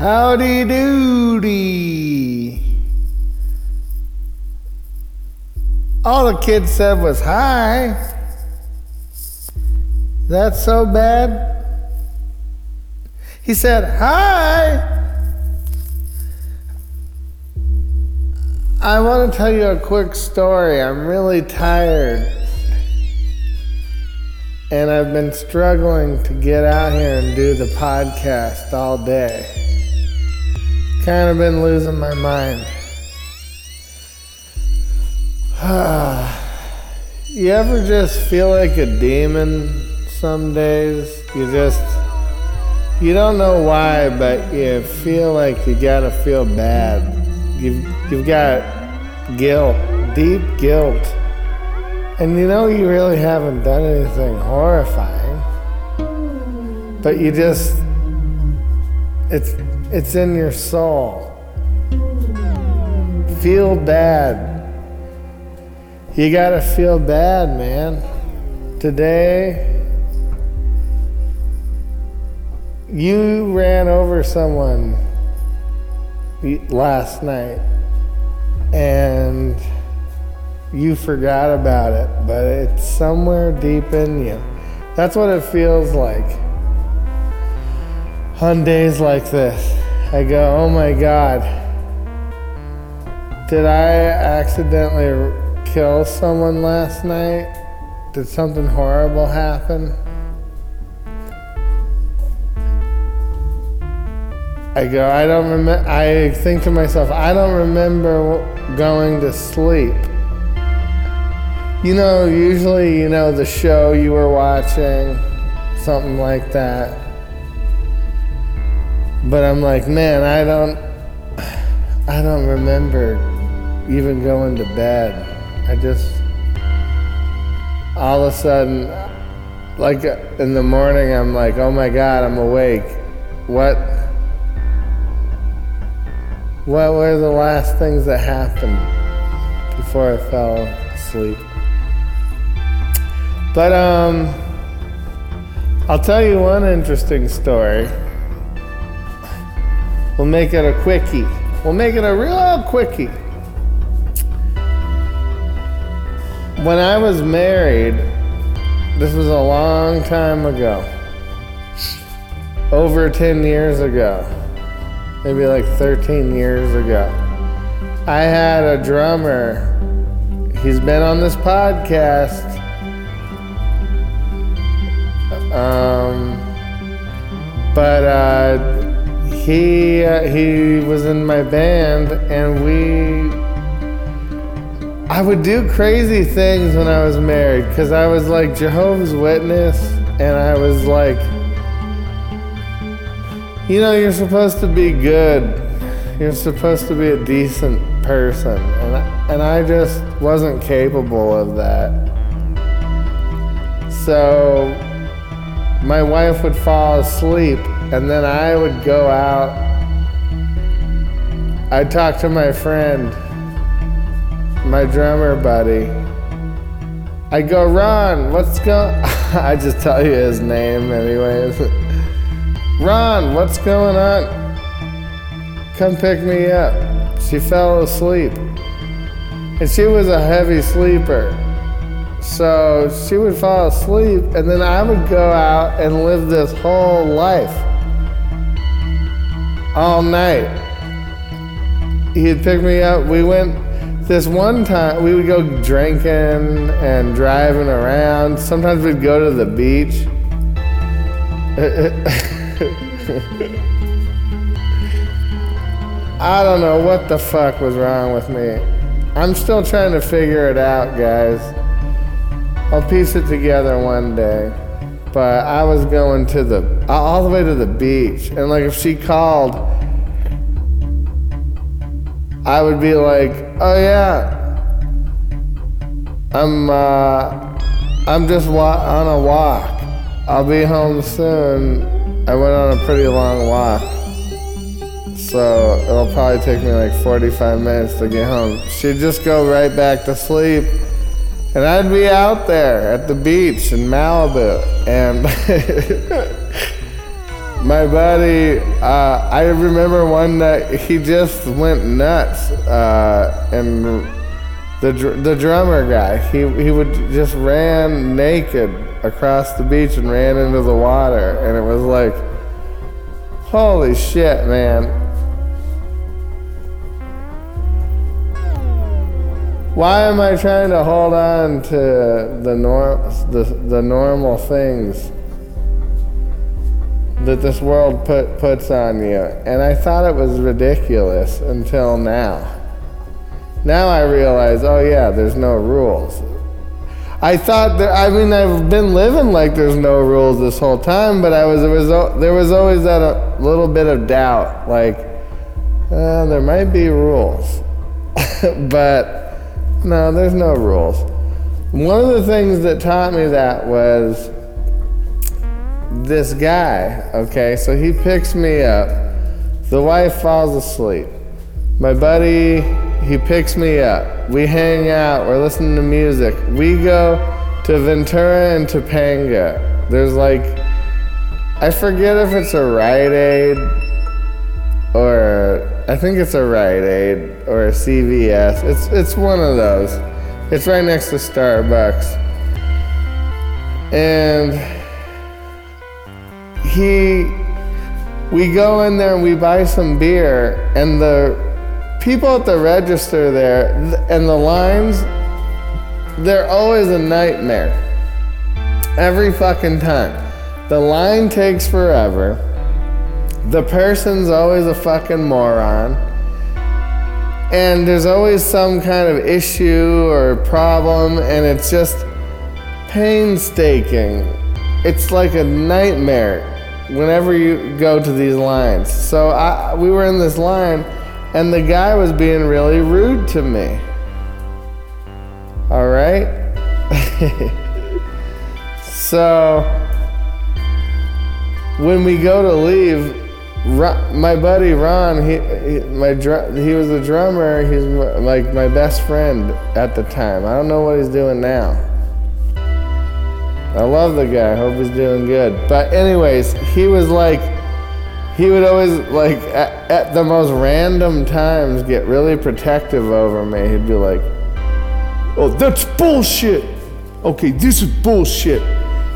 Howdy doody. All the kid said was hi. That's so bad? He said, Hi. I want to tell you a quick story. I'm really tired. And I've been struggling to get out here and do the podcast all day. Kind of been losing my mind. you ever just feel like a demon some days? You just, you don't know why, but you feel like you gotta feel bad You've, you've got guilt, deep guilt. And you know you really haven't done anything horrifying. But you just it's it's in your soul. Feel bad. You got to feel bad, man. Today you ran over someone last night and you forgot about it, but it's somewhere deep in you. That's what it feels like. On days like this, I go, oh my God, did I accidentally kill someone last night? Did something horrible happen? I go, I don't remember, I think to myself, I don't remember going to sleep. You know, usually, you know, the show you were watching, something like that. But I'm like, man, I don't, I don't remember even going to bed. I just, all of a sudden, like in the morning, I'm like, oh my God, I'm awake. What? What were the last things that happened before I fell asleep? But um, I'll tell you one interesting story. We'll make it a quickie. We'll make it a real quickie. When I was married, this was a long time ago, over 10 years ago maybe like 13 years ago. I had a drummer. He's been on this podcast. Um, but uh, he uh, he was in my band, and we. I would do crazy things when I was married because I was like Jehovah's Witness, and I was like you know, you're supposed to be good. You're supposed to be a decent person. And I, and I just wasn't capable of that. So my wife would fall asleep, and then I would go out. I'd talk to my friend, my drummer buddy. I'd go, Ron, what's going I just tell you his name, anyways. Ron, what's going on? Come pick me up. She fell asleep. And she was a heavy sleeper. So she would fall asleep, and then I would go out and live this whole life all night. He'd pick me up. We went this one time, we would go drinking and driving around. Sometimes we'd go to the beach. I don't know what the fuck was wrong with me. I'm still trying to figure it out, guys. I'll piece it together one day. But I was going to the all the way to the beach, and like if she called, I would be like, "Oh yeah, I'm uh, I'm just wa- on a walk. I'll be home soon." I went on a pretty long walk. So it'll probably take me like 45 minutes to get home. She'd just go right back to sleep. And I'd be out there at the beach in Malibu. And my buddy, uh, I remember one night he just went nuts, uh, and the the drummer guy, he he would just ran naked across the beach and ran into the water, and it was like, holy shit, man. Why am I trying to hold on to the norm the the normal things? that this world put, puts on you. And I thought it was ridiculous until now. Now I realize, oh yeah, there's no rules. I thought that, I mean, I've been living like there's no rules this whole time, but I was, was, there was always that a little bit of doubt, like, uh, there might be rules. but no, there's no rules. One of the things that taught me that was this guy, okay, so he picks me up. The wife falls asleep. My buddy, he picks me up. We hang out, we're listening to music. We go to Ventura and Topanga. There's like, I forget if it's a Rite Aid or I think it's a Rite Aid or a CVS. It's it's one of those. It's right next to Starbucks. And he we go in there and we buy some beer and the people at the register there and the lines they're always a nightmare every fucking time the line takes forever the person's always a fucking moron and there's always some kind of issue or problem and it's just painstaking it's like a nightmare whenever you go to these lines. So I, we were in this line, and the guy was being really rude to me. All right? so when we go to leave, my buddy Ron, he, he my he was a drummer. He's like my best friend at the time. I don't know what he's doing now. I love the guy. I hope he's doing good. But anyways, he was like, he would always like at, at, the most random times get really protective over me. He'd be like, "Oh, that's bullshit." Okay, this is bullshit.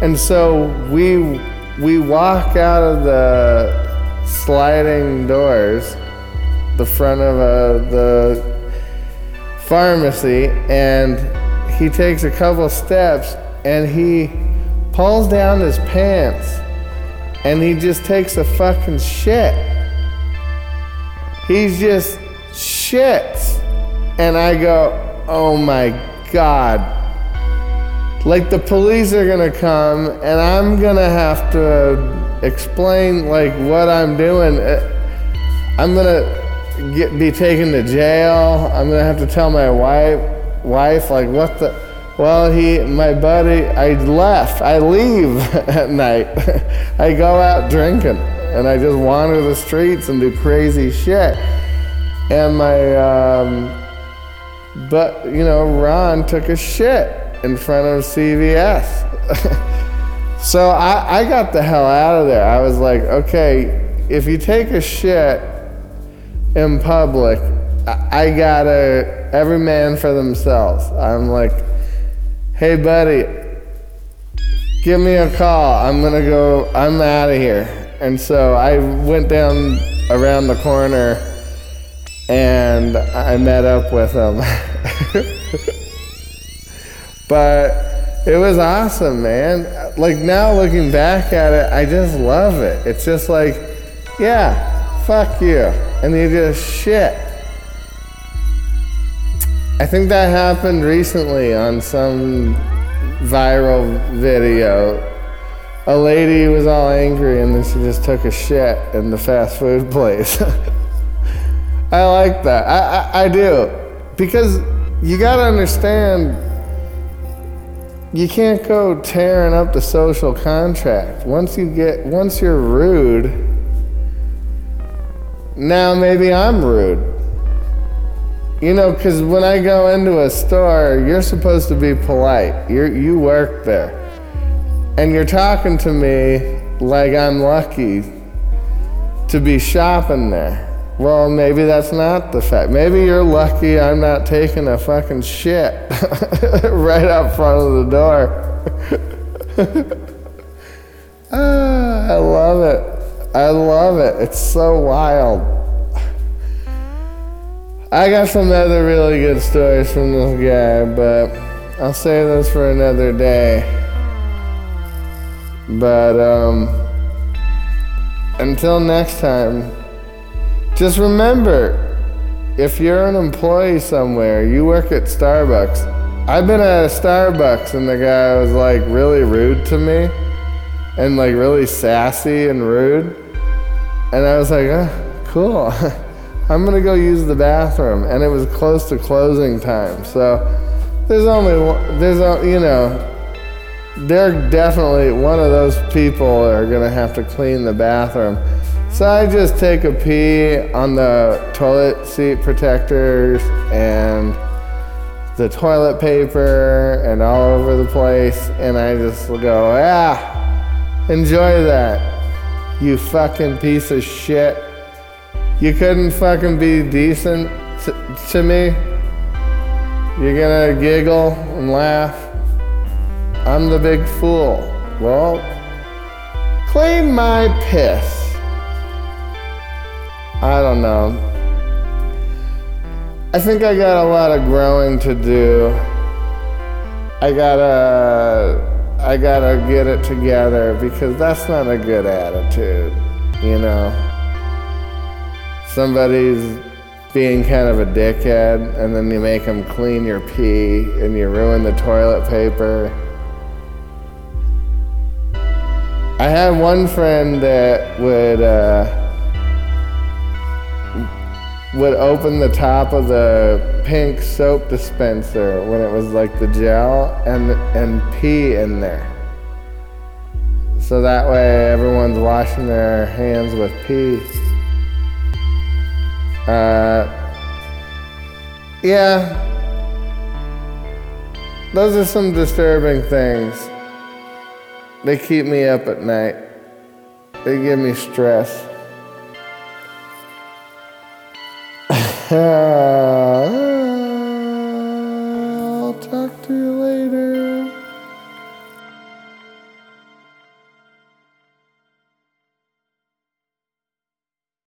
And so we we walk out of the sliding doors, the front of uh, the pharmacy, and he takes a couple steps and he pulls down his pants and he just takes a fucking shit. He's just shits. And I go, oh my God. Like the police are gonna come and I'm gonna have to explain like what I'm doing. Uh, I'm gonna get, be taken to jail. I'm gonna have to tell my wife, wife like what the well, he, my buddy, I left. I leave at night. I go out drinking and I just wander the streets and do crazy shit. And my, um, but you know, Ron took a shit in front of CVS. so I, I got the hell out of there. I was like, okay, if you take a shit in public, I, I gotta, every man for themselves. I'm like, hey, buddy, give me a call. I'm to go, I'm out of here. And so I went down around the corner and I met up with him. but it was awesome, man. Like now looking back at it, I just love it. It's just like, yeah, fuck you. And you just shit. I think that happened recently on some viral video. A lady was all angry and then she just took a shit in the fast food place. I like that. I, I, I do. Because you gotta understand, you can't go tearing up the social contract. Once you get, once you're rude, now maybe I'm rude. You know, because when I go into a store, you're supposed to be polite. you you work there. And you're talking to me like I'm lucky to be shopping there. Well, maybe that's not the fact. Maybe you're lucky I'm not taking a fucking shit right out front of the door. ah, I love it. I love it. It's so wild. I got some other really good stories from this guy, but I'll save those for another day. But um, until next time, just remember if you're an employee somewhere, you work at Starbucks. I've been at a Starbucks and the guy was like really rude to me and like really sassy and rude. And I was like, oh, cool. I'm gonna go use the bathroom. And it was close to closing time. So there's only one, there's, you know, they're definitely one of those people are gonna have to clean the bathroom. So I just take a pee on the toilet seat protectors and the toilet paper and all over the place, and I just go, ah, enjoy that, you fucking piece of shit. You couldn't fucking be decent to, to me? You're gonna giggle and laugh? I'm the big fool. Well, clean my piss. I don't know. I think I got a lot of growing to do. I gotta, I gotta get it together because that's not a good attitude, you know. Somebody's being kind of a dickhead, and then you make them clean your pee, and you ruin the toilet paper. I had one friend that would. Uh, would open the top of the pink soap dispenser when it was like the gel and and pee in there. So that way everyone's washing their hands with pee. Uh, yeah. Those are some disturbing things. They keep me up at night. They give me stress. Uh,